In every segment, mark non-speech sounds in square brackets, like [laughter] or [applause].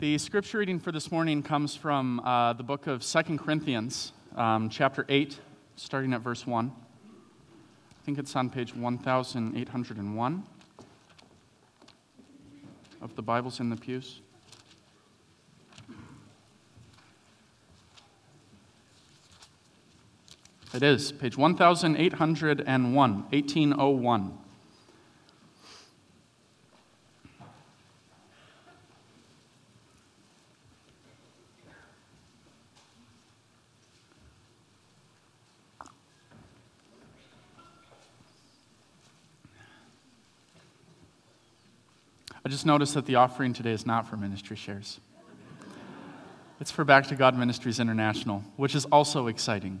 The scripture reading for this morning comes from uh, the book of Second Corinthians, um, chapter 8, starting at verse 1. I think it's on page 1801 of the Bibles in the pews. It is, page 1801, 1801. Just noticed that the offering today is not for ministry shares. It's for Back to God Ministries International, which is also exciting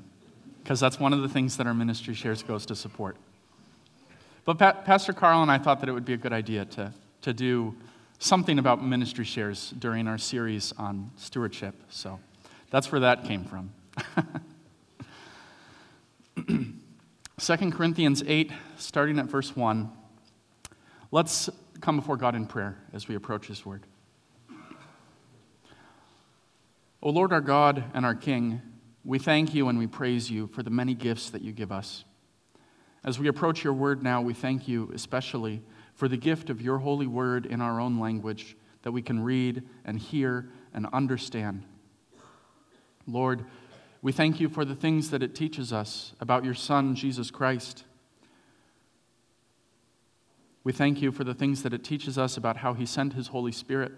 because that's one of the things that our ministry shares goes to support. But pa- Pastor Carl and I thought that it would be a good idea to, to do something about ministry shares during our series on stewardship. So that's where that came from. [laughs] 2 Corinthians 8, starting at verse 1. Let's come before God in prayer as we approach His word. O Lord, our God and our King, we thank you and we praise you for the many gifts that you give us. As we approach your word now, we thank you especially for the gift of your holy word in our own language that we can read and hear and understand. Lord, we thank you for the things that it teaches us about your Son, Jesus Christ we thank you for the things that it teaches us about how He sent His Holy Spirit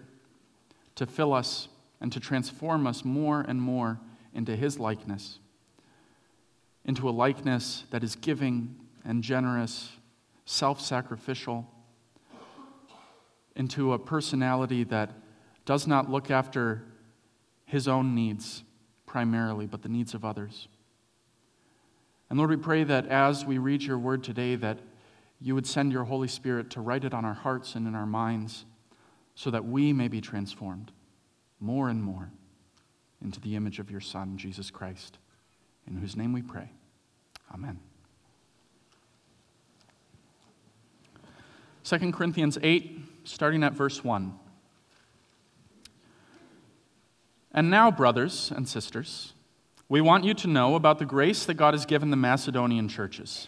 to fill us and to transform us more and more into His likeness, into a likeness that is giving and generous, self sacrificial, into a personality that does not look after His own needs primarily, but the needs of others. And Lord, we pray that as we read your word today, that you would send your Holy Spirit to write it on our hearts and in our minds so that we may be transformed more and more into the image of your Son, Jesus Christ, in whose name we pray. Amen. 2 Corinthians 8, starting at verse 1. And now, brothers and sisters, we want you to know about the grace that God has given the Macedonian churches.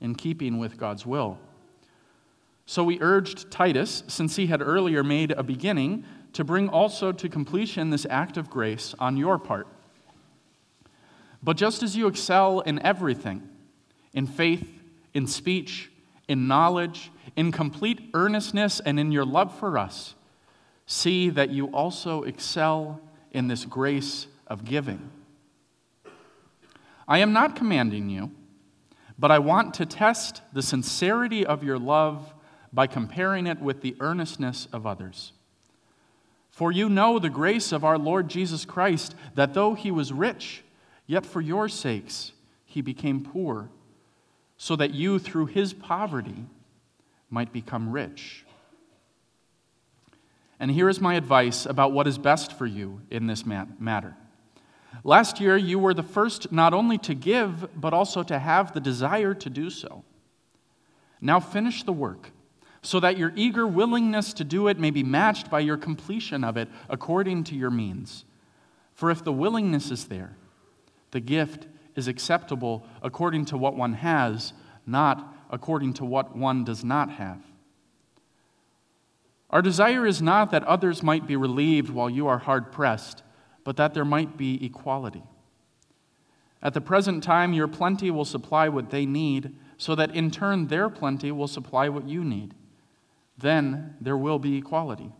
in keeping with God's will. So we urged Titus, since he had earlier made a beginning, to bring also to completion this act of grace on your part. But just as you excel in everything, in faith, in speech, in knowledge, in complete earnestness, and in your love for us, see that you also excel in this grace of giving. I am not commanding you but I want to test the sincerity of your love by comparing it with the earnestness of others. For you know the grace of our Lord Jesus Christ, that though he was rich, yet for your sakes he became poor, so that you through his poverty might become rich. And here is my advice about what is best for you in this matter. Last year, you were the first not only to give, but also to have the desire to do so. Now finish the work, so that your eager willingness to do it may be matched by your completion of it according to your means. For if the willingness is there, the gift is acceptable according to what one has, not according to what one does not have. Our desire is not that others might be relieved while you are hard pressed but that there might be equality. At the present time, your plenty will supply what they need, so that in turn their plenty will supply what you need. Then there will be equality.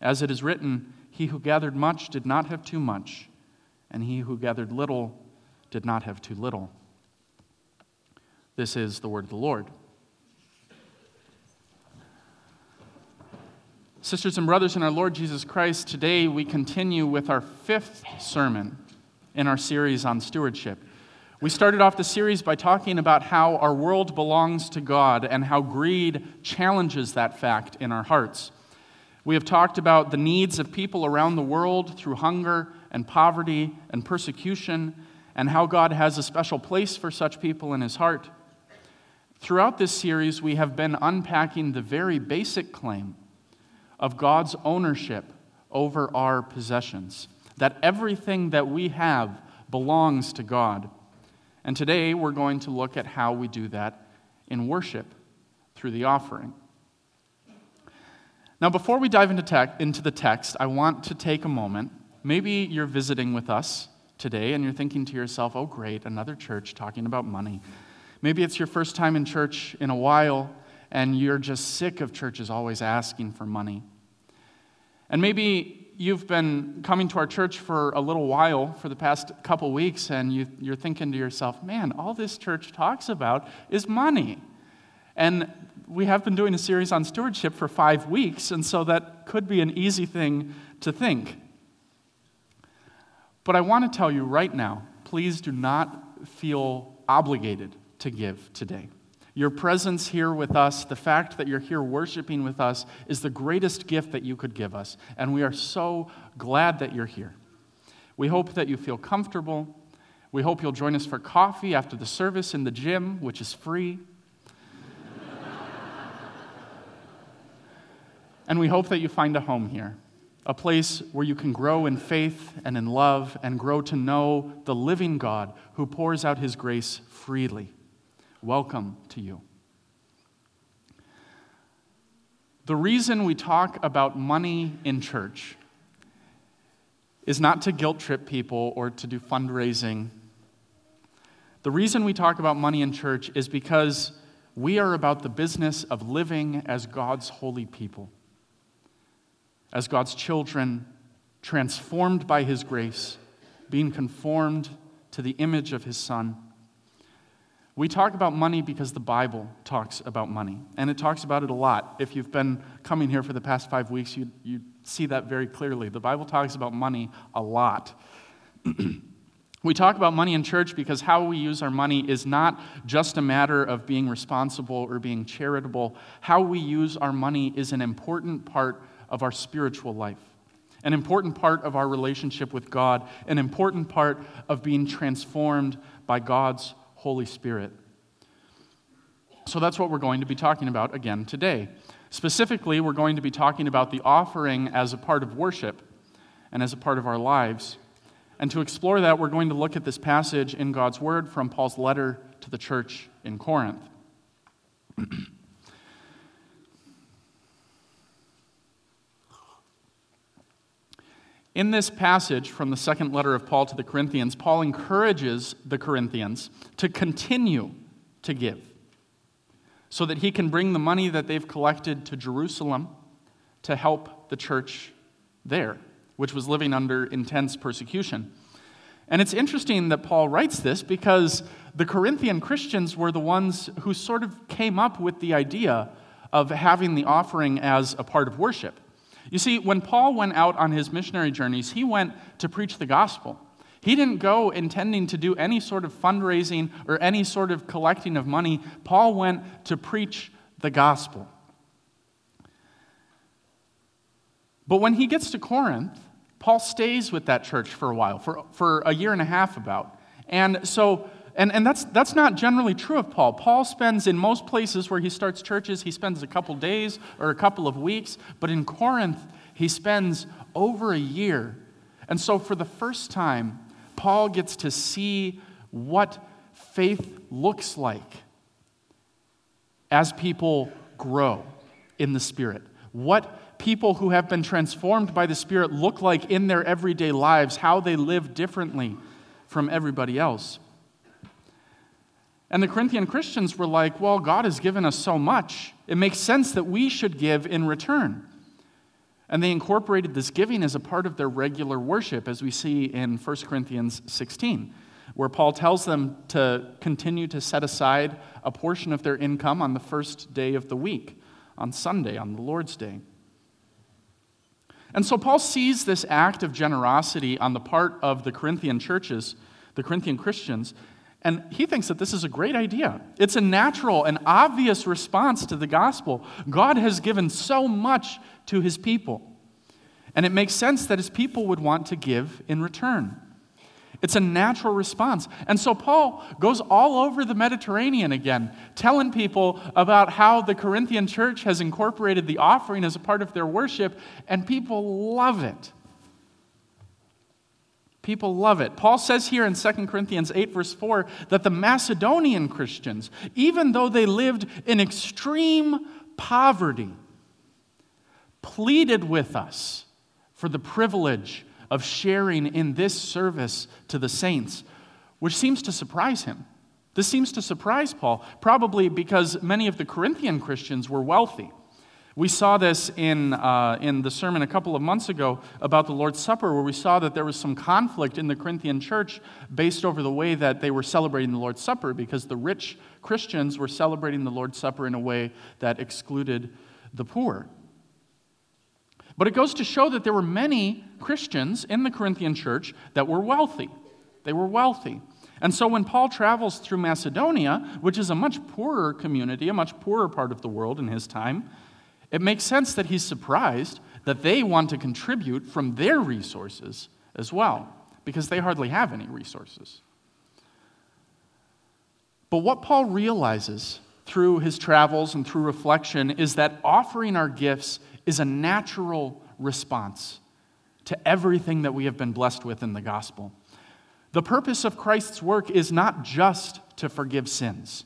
As it is written, He who gathered much did not have too much, and he who gathered little did not have too little. This is the word of the Lord. Sisters and brothers in our Lord Jesus Christ, today we continue with our fifth sermon in our series on stewardship. We started off the series by talking about how our world belongs to God and how greed challenges that fact in our hearts. We have talked about the needs of people around the world through hunger and poverty and persecution, and how God has a special place for such people in his heart. Throughout this series, we have been unpacking the very basic claim of God's ownership over our possessions, that everything that we have belongs to God. And today we're going to look at how we do that in worship through the offering. Now, before we dive into, into the text, I want to take a moment. Maybe you're visiting with us today and you're thinking to yourself, oh, great, another church talking about money. Maybe it's your first time in church in a while and you're just sick of churches always asking for money. And maybe you've been coming to our church for a little while, for the past couple weeks, and you, you're thinking to yourself, man, all this church talks about is money. And we have been doing a series on stewardship for five weeks, and so that could be an easy thing to think. But I want to tell you right now please do not feel obligated to give today. Your presence here with us, the fact that you're here worshiping with us, is the greatest gift that you could give us. And we are so glad that you're here. We hope that you feel comfortable. We hope you'll join us for coffee after the service in the gym, which is free. [laughs] and we hope that you find a home here, a place where you can grow in faith and in love and grow to know the living God who pours out his grace freely welcome to you. The reason we talk about money in church is not to guilt trip people or to do fundraising. The reason we talk about money in church is because we are about the business of living as God's holy people, as God's children, transformed by His grace, being conformed to the image of His Son. We talk about money because the Bible talks about money, and it talks about it a lot. If you've been coming here for the past five weeks, you, you see that very clearly. The Bible talks about money a lot. [clears throat] we talk about money in church because how we use our money is not just a matter of being responsible or being charitable. How we use our money is an important part of our spiritual life, an important part of our relationship with God, an important part of being transformed by God's Holy Spirit. So that's what we're going to be talking about again today. Specifically, we're going to be talking about the offering as a part of worship and as a part of our lives. And to explore that, we're going to look at this passage in God's Word from Paul's letter to the church in Corinth. [clears throat] In this passage from the second letter of Paul to the Corinthians, Paul encourages the Corinthians to continue to give so that he can bring the money that they've collected to Jerusalem to help the church there, which was living under intense persecution. And it's interesting that Paul writes this because the Corinthian Christians were the ones who sort of came up with the idea of having the offering as a part of worship. You see, when Paul went out on his missionary journeys, he went to preach the gospel. He didn't go intending to do any sort of fundraising or any sort of collecting of money. Paul went to preach the gospel. But when he gets to Corinth, Paul stays with that church for a while, for, for a year and a half about. And so and, and that's, that's not generally true of Paul. Paul spends, in most places where he starts churches, he spends a couple days or a couple of weeks. But in Corinth, he spends over a year. And so, for the first time, Paul gets to see what faith looks like as people grow in the Spirit. What people who have been transformed by the Spirit look like in their everyday lives, how they live differently from everybody else. And the Corinthian Christians were like, well, God has given us so much. It makes sense that we should give in return. And they incorporated this giving as a part of their regular worship, as we see in 1 Corinthians 16, where Paul tells them to continue to set aside a portion of their income on the first day of the week, on Sunday, on the Lord's Day. And so Paul sees this act of generosity on the part of the Corinthian churches, the Corinthian Christians, and he thinks that this is a great idea. It's a natural and obvious response to the gospel. God has given so much to his people. And it makes sense that his people would want to give in return. It's a natural response. And so Paul goes all over the Mediterranean again, telling people about how the Corinthian church has incorporated the offering as a part of their worship, and people love it. People love it. Paul says here in 2 Corinthians 8, verse 4, that the Macedonian Christians, even though they lived in extreme poverty, pleaded with us for the privilege of sharing in this service to the saints, which seems to surprise him. This seems to surprise Paul, probably because many of the Corinthian Christians were wealthy. We saw this in, uh, in the sermon a couple of months ago about the Lord's Supper, where we saw that there was some conflict in the Corinthian church based over the way that they were celebrating the Lord's Supper, because the rich Christians were celebrating the Lord's Supper in a way that excluded the poor. But it goes to show that there were many Christians in the Corinthian church that were wealthy. They were wealthy. And so when Paul travels through Macedonia, which is a much poorer community, a much poorer part of the world in his time, it makes sense that he's surprised that they want to contribute from their resources as well, because they hardly have any resources. But what Paul realizes through his travels and through reflection is that offering our gifts is a natural response to everything that we have been blessed with in the gospel. The purpose of Christ's work is not just to forgive sins.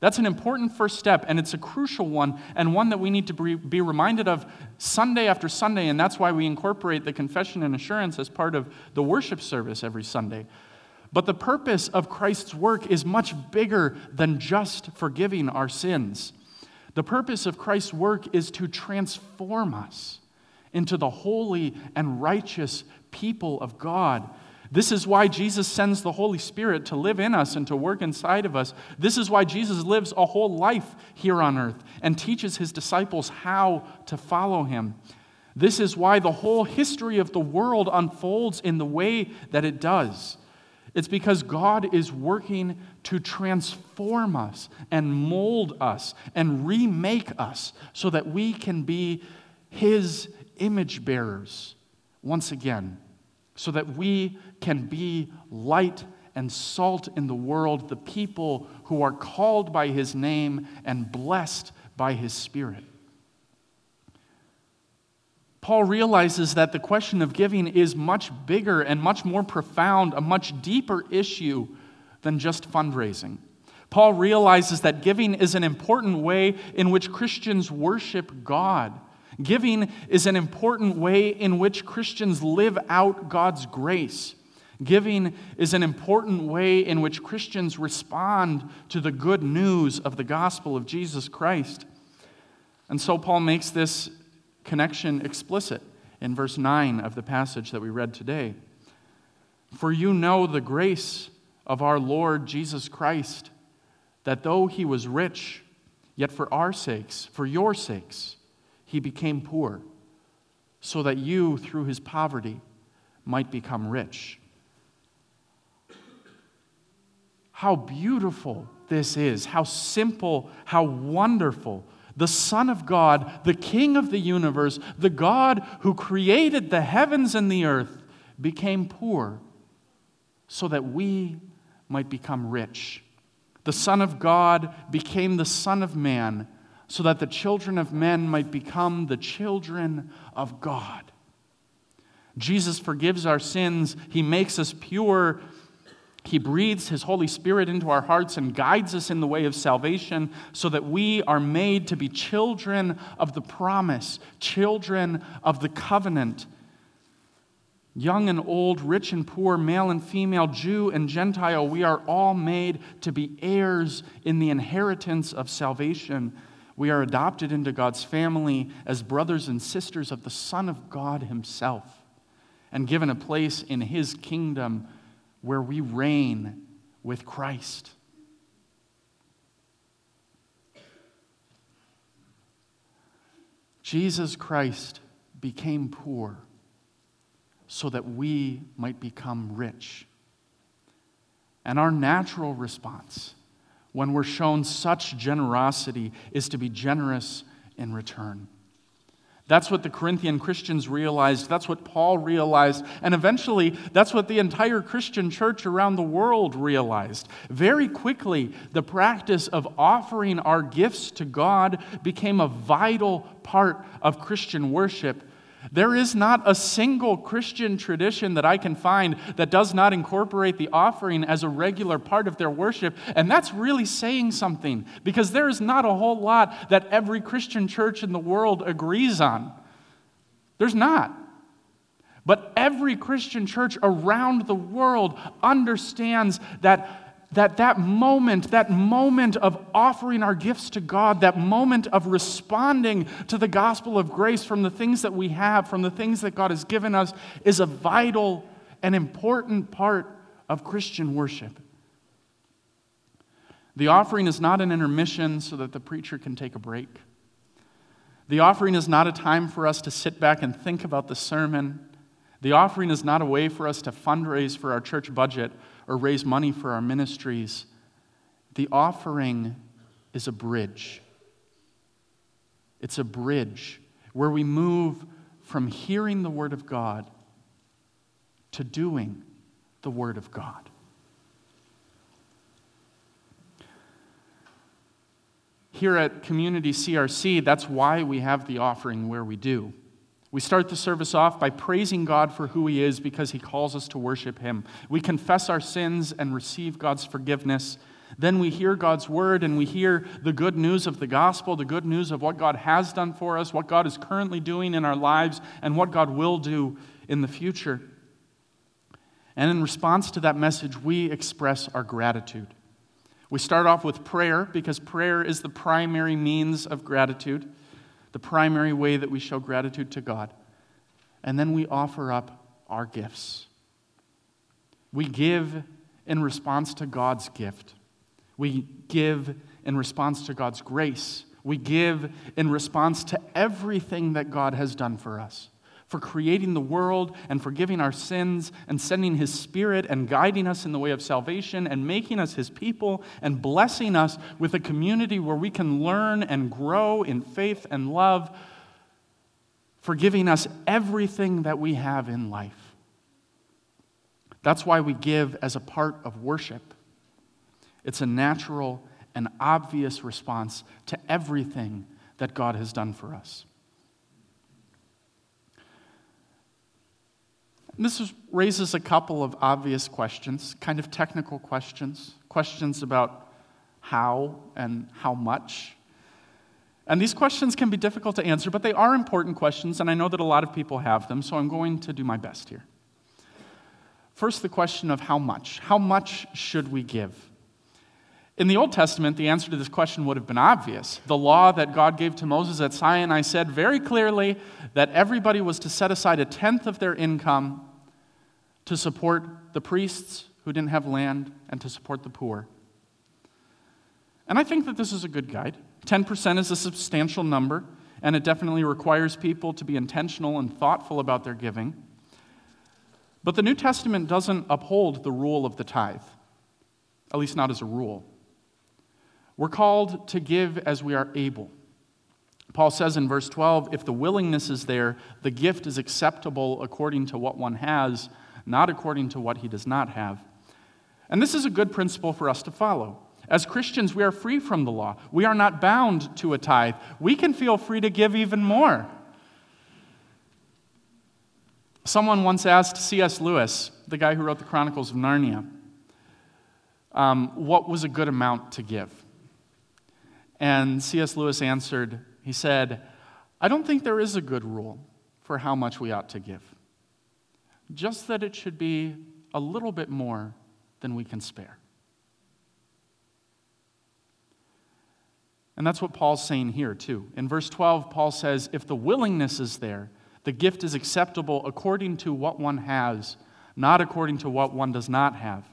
That's an important first step, and it's a crucial one, and one that we need to be reminded of Sunday after Sunday, and that's why we incorporate the confession and assurance as part of the worship service every Sunday. But the purpose of Christ's work is much bigger than just forgiving our sins. The purpose of Christ's work is to transform us into the holy and righteous people of God. This is why Jesus sends the Holy Spirit to live in us and to work inside of us. This is why Jesus lives a whole life here on earth and teaches his disciples how to follow him. This is why the whole history of the world unfolds in the way that it does. It's because God is working to transform us and mold us and remake us so that we can be His image bearers once again, so that we can be light and salt in the world, the people who are called by His name and blessed by His Spirit. Paul realizes that the question of giving is much bigger and much more profound, a much deeper issue than just fundraising. Paul realizes that giving is an important way in which Christians worship God. Giving is an important way in which Christians live out God's grace. Giving is an important way in which Christians respond to the good news of the gospel of Jesus Christ. And so Paul makes this connection explicit in verse 9 of the passage that we read today. For you know the grace of our Lord Jesus Christ, that though he was rich, yet for our sakes, for your sakes, he became poor, so that you, through his poverty, might become rich. How beautiful this is, how simple, how wonderful the Son of God, the King of the universe, the God who created the heavens and the earth, became poor so that we might become rich. The Son of God became the Son of Man so that the children of men might become the children of God. Jesus forgives our sins, He makes us pure he breathes His Holy Spirit into our hearts and guides us in the way of salvation so that we are made to be children of the promise, children of the covenant. Young and old, rich and poor, male and female, Jew and Gentile, we are all made to be heirs in the inheritance of salvation. We are adopted into God's family as brothers and sisters of the Son of God Himself and given a place in His kingdom where we reign with Christ. Jesus Christ became poor so that we might become rich. And our natural response when we're shown such generosity is to be generous in return. That's what the Corinthian Christians realized. That's what Paul realized. And eventually, that's what the entire Christian church around the world realized. Very quickly, the practice of offering our gifts to God became a vital part of Christian worship there is not a single Christian tradition that I can find that does not incorporate the offering as a regular part of their worship. And that's really saying something because there is not a whole lot that every Christian church in the world agrees on. There's not. But every Christian church around the world understands that that that moment, that moment of offering our gifts to God, that moment of responding to the gospel of grace from the things that we have, from the things that God has given us, is a vital and important part of Christian worship. The offering is not an intermission so that the preacher can take a break. The offering is not a time for us to sit back and think about the sermon. The offering is not a way for us to fundraise for our church budget or raise money for our ministries. The offering is a bridge. It's a bridge where we move from hearing the Word of God to doing the Word of God. Here at Community CRC, that's why we have the offering where we do. We start the service off by praising God for who He is because He calls us to worship Him. We confess our sins and receive God's forgiveness. Then we hear God's word and we hear the good news of the gospel, the good news of what God has done for us, what God is currently doing in our lives, and what God will do in the future. And in response to that message, we express our gratitude. We start off with prayer because prayer is the primary means of gratitude the primary way that we show gratitude to God. And then we offer up our gifts. We give in response to God's gift. We give in response to God's grace. We give in response to everything that God has done for us for creating the world and forgiving our sins and sending His Spirit and guiding us in the way of salvation and making us His people and blessing us with a community where we can learn and grow in faith and love, forgiving us everything that we have in life. That's why we give as a part of worship. It's a natural and obvious response to everything that God has done for us. This raises a couple of obvious questions, kind of technical questions, questions about how and how much. And these questions can be difficult to answer, but they are important questions, and I know that a lot of people have them, so I'm going to do my best here. First, the question of how much. How much should we give? In the Old Testament, the answer to this question would have been obvious. The law that God gave to Moses at Sinai said very clearly that everybody was to set aside a tenth of their income to support the priests who didn't have land and to support the poor. And I think that this is a good guide. 10% is a substantial number, and it definitely requires people to be intentional and thoughtful about their giving. But the New Testament doesn't uphold the rule of the tithe, at least not as a rule. We're called to give as we are able. Paul says in verse 12 if the willingness is there, the gift is acceptable according to what one has not according to what he does not have. And this is a good principle for us to follow. As Christians, we are free from the law. We are not bound to a tithe. We can feel free to give even more. Someone once asked C.S. Lewis, the guy who wrote the Chronicles of Narnia, um, what was a good amount to give? And C.S. Lewis answered, he said, I don't think there is a good rule for how much we ought to give just that it should be a little bit more than we can spare. And that's what Paul's saying here, too. In verse 12, Paul says, If the willingness is there, the gift is acceptable according to what one has, not according to what one does not have.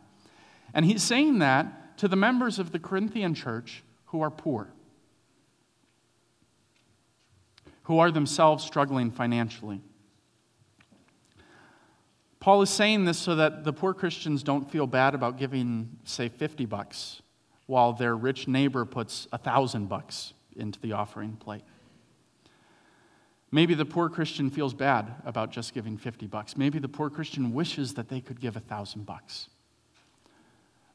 And he's saying that to the members of the Corinthian church who are poor, who are themselves struggling financially. Paul is saying this so that the poor Christians don't feel bad about giving, say, 50 bucks, while their rich neighbor puts a thousand bucks into the offering plate. Maybe the poor Christian feels bad about just giving 50 bucks. Maybe the poor Christian wishes that they could give a thousand bucks.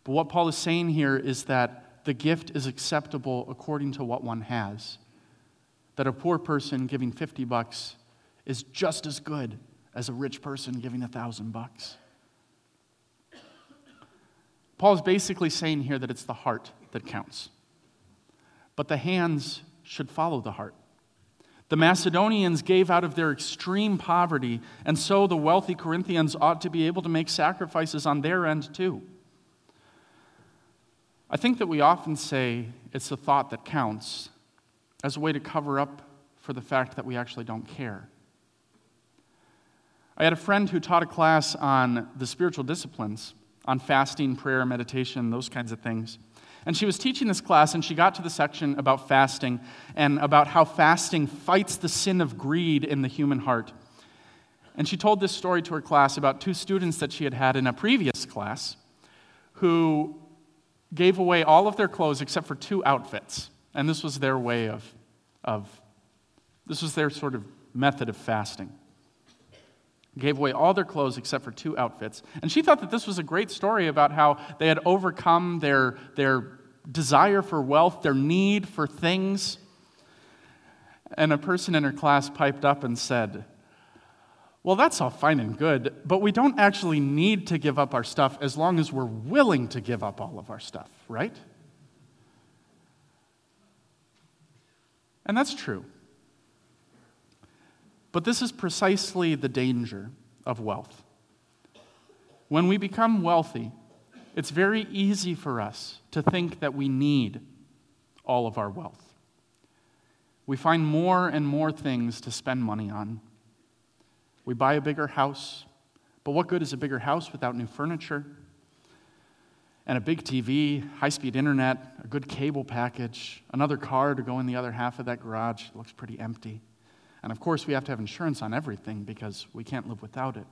But what Paul is saying here is that the gift is acceptable according to what one has. That a poor person giving 50 bucks is just as good as a rich person giving a thousand bucks. Paul is basically saying here that it's the heart that counts. But the hands should follow the heart. The Macedonians gave out of their extreme poverty, and so the wealthy Corinthians ought to be able to make sacrifices on their end too. I think that we often say it's the thought that counts as a way to cover up for the fact that we actually don't care. I had a friend who taught a class on the spiritual disciplines, on fasting, prayer, meditation, those kinds of things. And she was teaching this class, and she got to the section about fasting and about how fasting fights the sin of greed in the human heart. And she told this story to her class about two students that she had had in a previous class who gave away all of their clothes except for two outfits. And this was their way of, of this was their sort of method of fasting. Gave away all their clothes except for two outfits. And she thought that this was a great story about how they had overcome their, their desire for wealth, their need for things. And a person in her class piped up and said, well, that's all fine and good, but we don't actually need to give up our stuff as long as we're willing to give up all of our stuff, right? And that's true. But this is precisely the danger of wealth. When we become wealthy, it's very easy for us to think that we need all of our wealth. We find more and more things to spend money on we buy a bigger house. But what good is a bigger house without new furniture? And a big TV, high speed internet, a good cable package, another car to go in the other half of that garage. It looks pretty empty. And of course, we have to have insurance on everything because we can't live without it.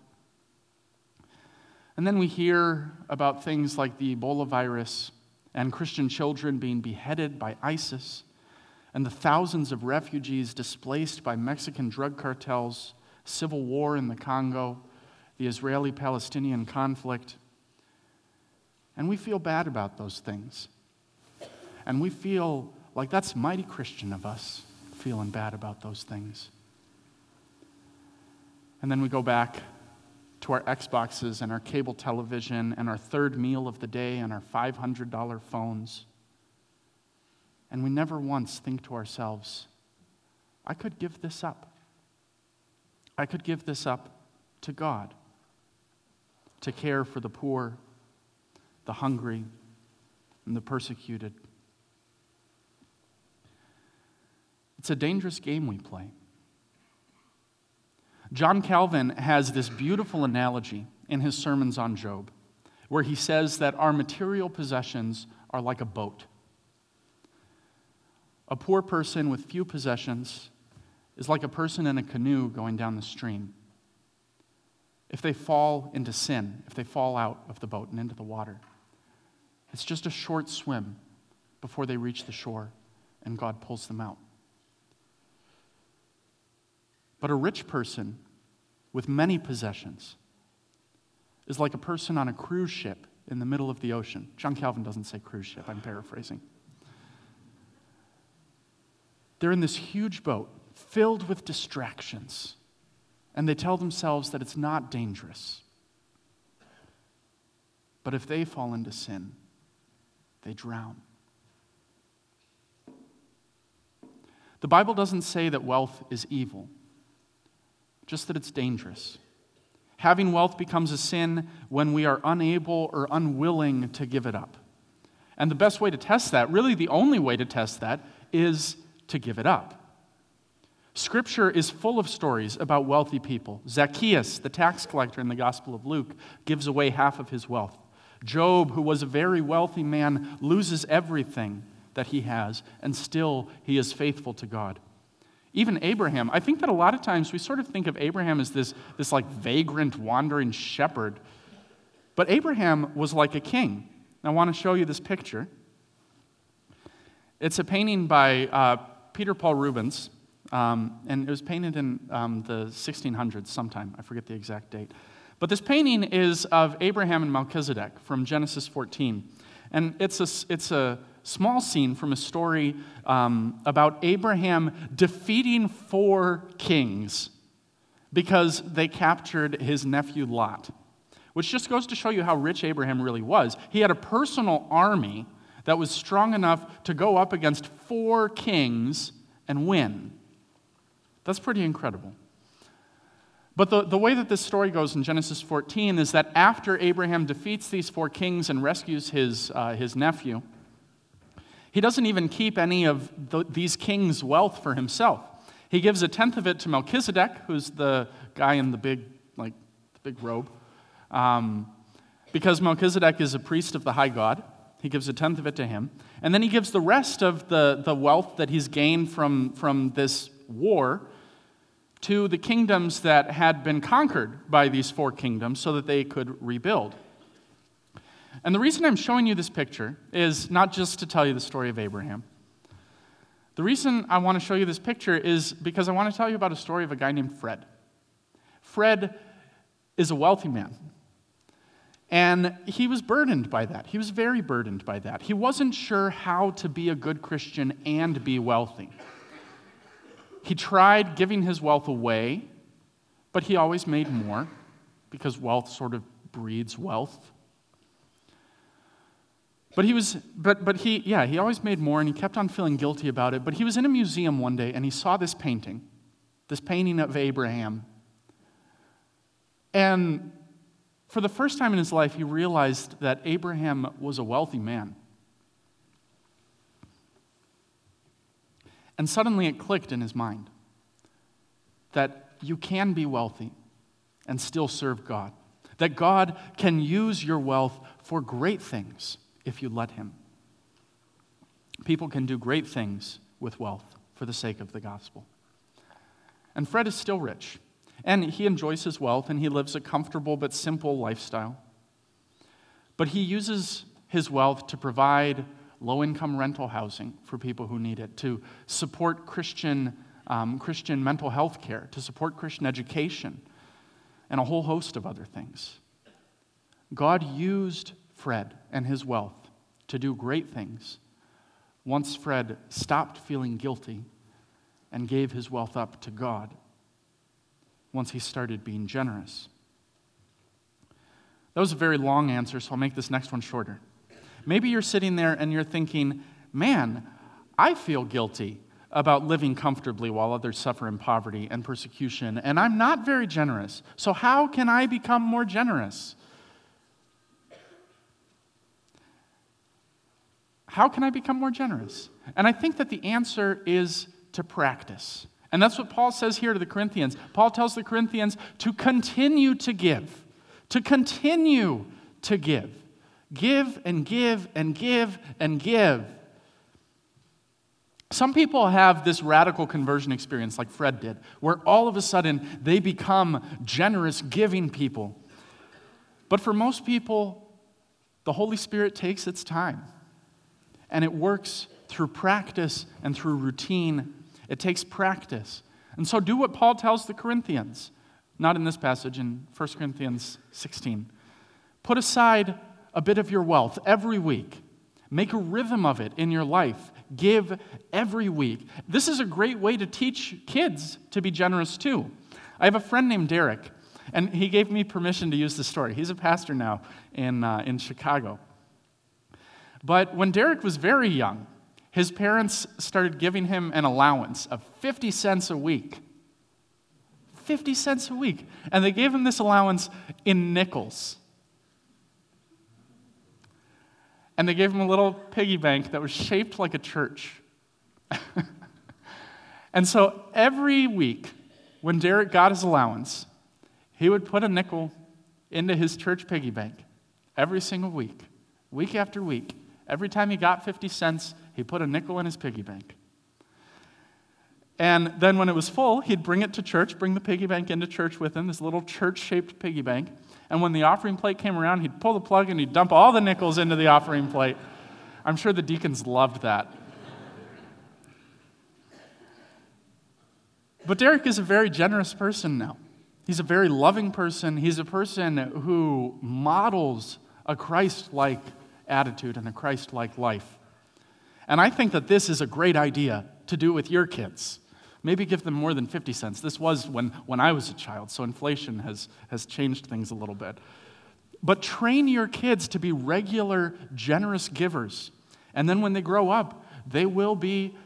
And then we hear about things like the Ebola virus and Christian children being beheaded by ISIS and the thousands of refugees displaced by Mexican drug cartels civil war in the Congo, the Israeli Palestinian conflict. And we feel bad about those things. And we feel like that's mighty Christian of us, feeling bad about those things. And then we go back to our Xboxes and our cable television and our third meal of the day and our $500 phones. And we never once think to ourselves, I could give this up. I could give this up to God to care for the poor, the hungry, and the persecuted. It's a dangerous game we play. John Calvin has this beautiful analogy in his sermons on Job, where he says that our material possessions are like a boat. A poor person with few possessions is like a person in a canoe going down the stream. If they fall into sin, if they fall out of the boat and into the water, it's just a short swim before they reach the shore and God pulls them out. But a rich person with many possessions is like a person on a cruise ship in the middle of the ocean. John Calvin doesn't say cruise ship, I'm paraphrasing. They're in this huge boat filled with distractions, and they tell themselves that it's not dangerous. But if they fall into sin, they drown. The Bible doesn't say that wealth is evil, just that it's dangerous. Having wealth becomes a sin when we are unable or unwilling to give it up. And the best way to test that, really the only way to test that, is to give it up. Scripture is full of stories about wealthy people. Zacchaeus, the tax collector in the Gospel of Luke, gives away half of his wealth. Job, who was a very wealthy man, loses everything that he has, and still he is faithful to God. Even Abraham. I think that a lot of times we sort of think of Abraham as this, this like vagrant, wandering shepherd. But Abraham was like a king. I want to show you this picture. It's a painting by uh, Peter Paul Rubens, um, and it was painted in um, the 1600s sometime. I forget the exact date. But this painting is of Abraham and Melchizedek from Genesis 14. And it's a, it's a small scene from a story um, about Abraham defeating four kings because they captured his nephew Lot, which just goes to show you how rich Abraham really was. He had a personal army that was strong enough to go up against four kings and win. That's pretty incredible. But the, the way that this story goes in Genesis 14 is that after Abraham defeats these four kings and rescues his, uh, his nephew, he doesn't even keep any of the, these kings' wealth for himself. He gives a tenth of it to Melchizedek, who's the guy in the big, like, the big robe. Um, because Melchizedek is a priest of the high God, he gives a tenth of it to him. And then he gives the rest of the, the wealth that he's gained from, from this war to the kingdoms that had been conquered by these four kingdoms so that they could rebuild. And the reason I'm showing you this picture is not just to tell you the story of Abraham. The reason I want to show you this picture is because I want to tell you about a story of a guy named Fred. Fred is a wealthy man. And he was burdened by that. He was very burdened by that. He wasn't sure how to be a good Christian and be wealthy. He tried giving his wealth away, but he always made more because wealth sort of breeds wealth. But he was, but, but he, yeah, he always made more and he kept on feeling guilty about it. But he was in a museum one day and he saw this painting, this painting of Abraham. And for the first time in his life, he realized that Abraham was a wealthy man. And suddenly it clicked in his mind that you can be wealthy and still serve God, that God can use your wealth for great things if you let Him. People can do great things with wealth for the sake of the gospel. And Fred is still rich, and he enjoys his wealth, and he lives a comfortable but simple lifestyle. But he uses his wealth to provide low income rental housing for people who need it, to support Christian, um, Christian mental health care, to support Christian education, and a whole host of other things. God used Fred and his wealth to do great things once Fred stopped feeling guilty and gave his wealth up to God, once he started being generous. That was a very long answer, so I'll make this next one shorter. Maybe you're sitting there and you're thinking, man, I feel guilty about living comfortably while others suffer in poverty and persecution, and I'm not very generous. So, how can I become more generous? How can I become more generous? And I think that the answer is to practice. And that's what Paul says here to the Corinthians. Paul tells the Corinthians to continue to give, to continue to give. Give and give and give and give. Some people have this radical conversion experience, like Fred did, where all of a sudden they become generous, giving people. But for most people, the Holy Spirit takes its time and it works through practice and through routine. It takes practice. And so do what Paul tells the Corinthians, not in this passage, in 1 Corinthians 16. Put aside a bit of your wealth every week. Make a rhythm of it in your life. Give every week. This is a great way to teach kids to be generous too. I have a friend named Derek, and he gave me permission to use this story. He's a pastor now in, uh, in Chicago. But when Derek was very young, his parents started giving him an allowance of 50 cents a week. 50 cents a week. And they gave him this allowance in nickels. and they gave him a little piggy bank that was shaped like a church. [laughs] and so every week, when Derek got his allowance, he would put a nickel into his church piggy bank every single week, week after week. Every time he got 50 cents, he put a nickel in his piggy bank. And then when it was full, he'd bring it to church, bring the piggy bank into church with him, this little church shaped piggy bank. And when the offering plate came around, he'd pull the plug and he'd dump all the nickels into the offering plate. I'm sure the deacons loved that. But Derek is a very generous person now. He's a very loving person. He's a person who models a Christ like attitude and a Christ like life. And I think that this is a great idea to do with your kids. Maybe give them more than 50 cents. This was when, when I was a child, so inflation has, has changed things a little bit. But train your kids to be regular, generous givers. And then when they grow up, they will be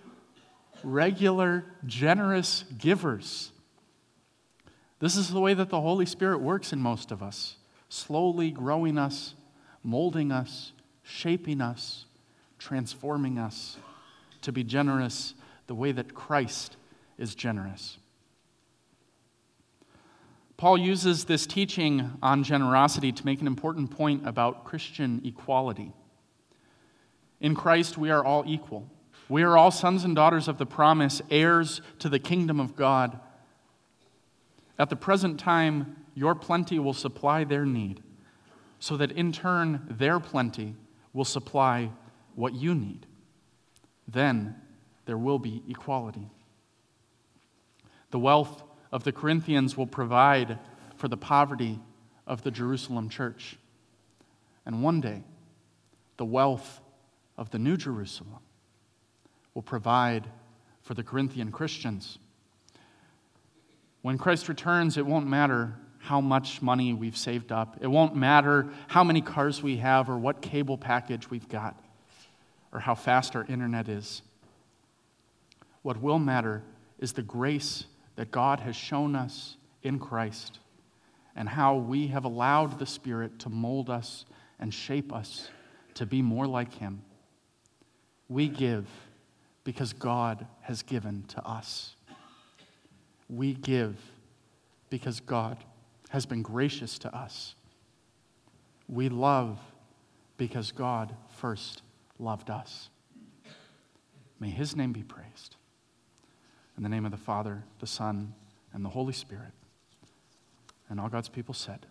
regular, generous givers. This is the way that the Holy Spirit works in most of us, slowly growing us, molding us, shaping us, transforming us to be generous the way that Christ is generous. Paul uses this teaching on generosity to make an important point about Christian equality. In Christ, we are all equal. We are all sons and daughters of the promise, heirs to the kingdom of God. At the present time, your plenty will supply their need, so that in turn, their plenty will supply what you need. Then there will be equality. The wealth of the Corinthians will provide for the poverty of the Jerusalem church. And one day, the wealth of the New Jerusalem will provide for the Corinthian Christians. When Christ returns, it won't matter how much money we've saved up. It won't matter how many cars we have or what cable package we've got or how fast our internet is. What will matter is the grace that God has shown us in Christ and how we have allowed the Spirit to mold us and shape us to be more like Him. We give because God has given to us. We give because God has been gracious to us. We love because God first loved us. May His name be praised. In the name of the Father, the Son, and the Holy Spirit. And all God's people said,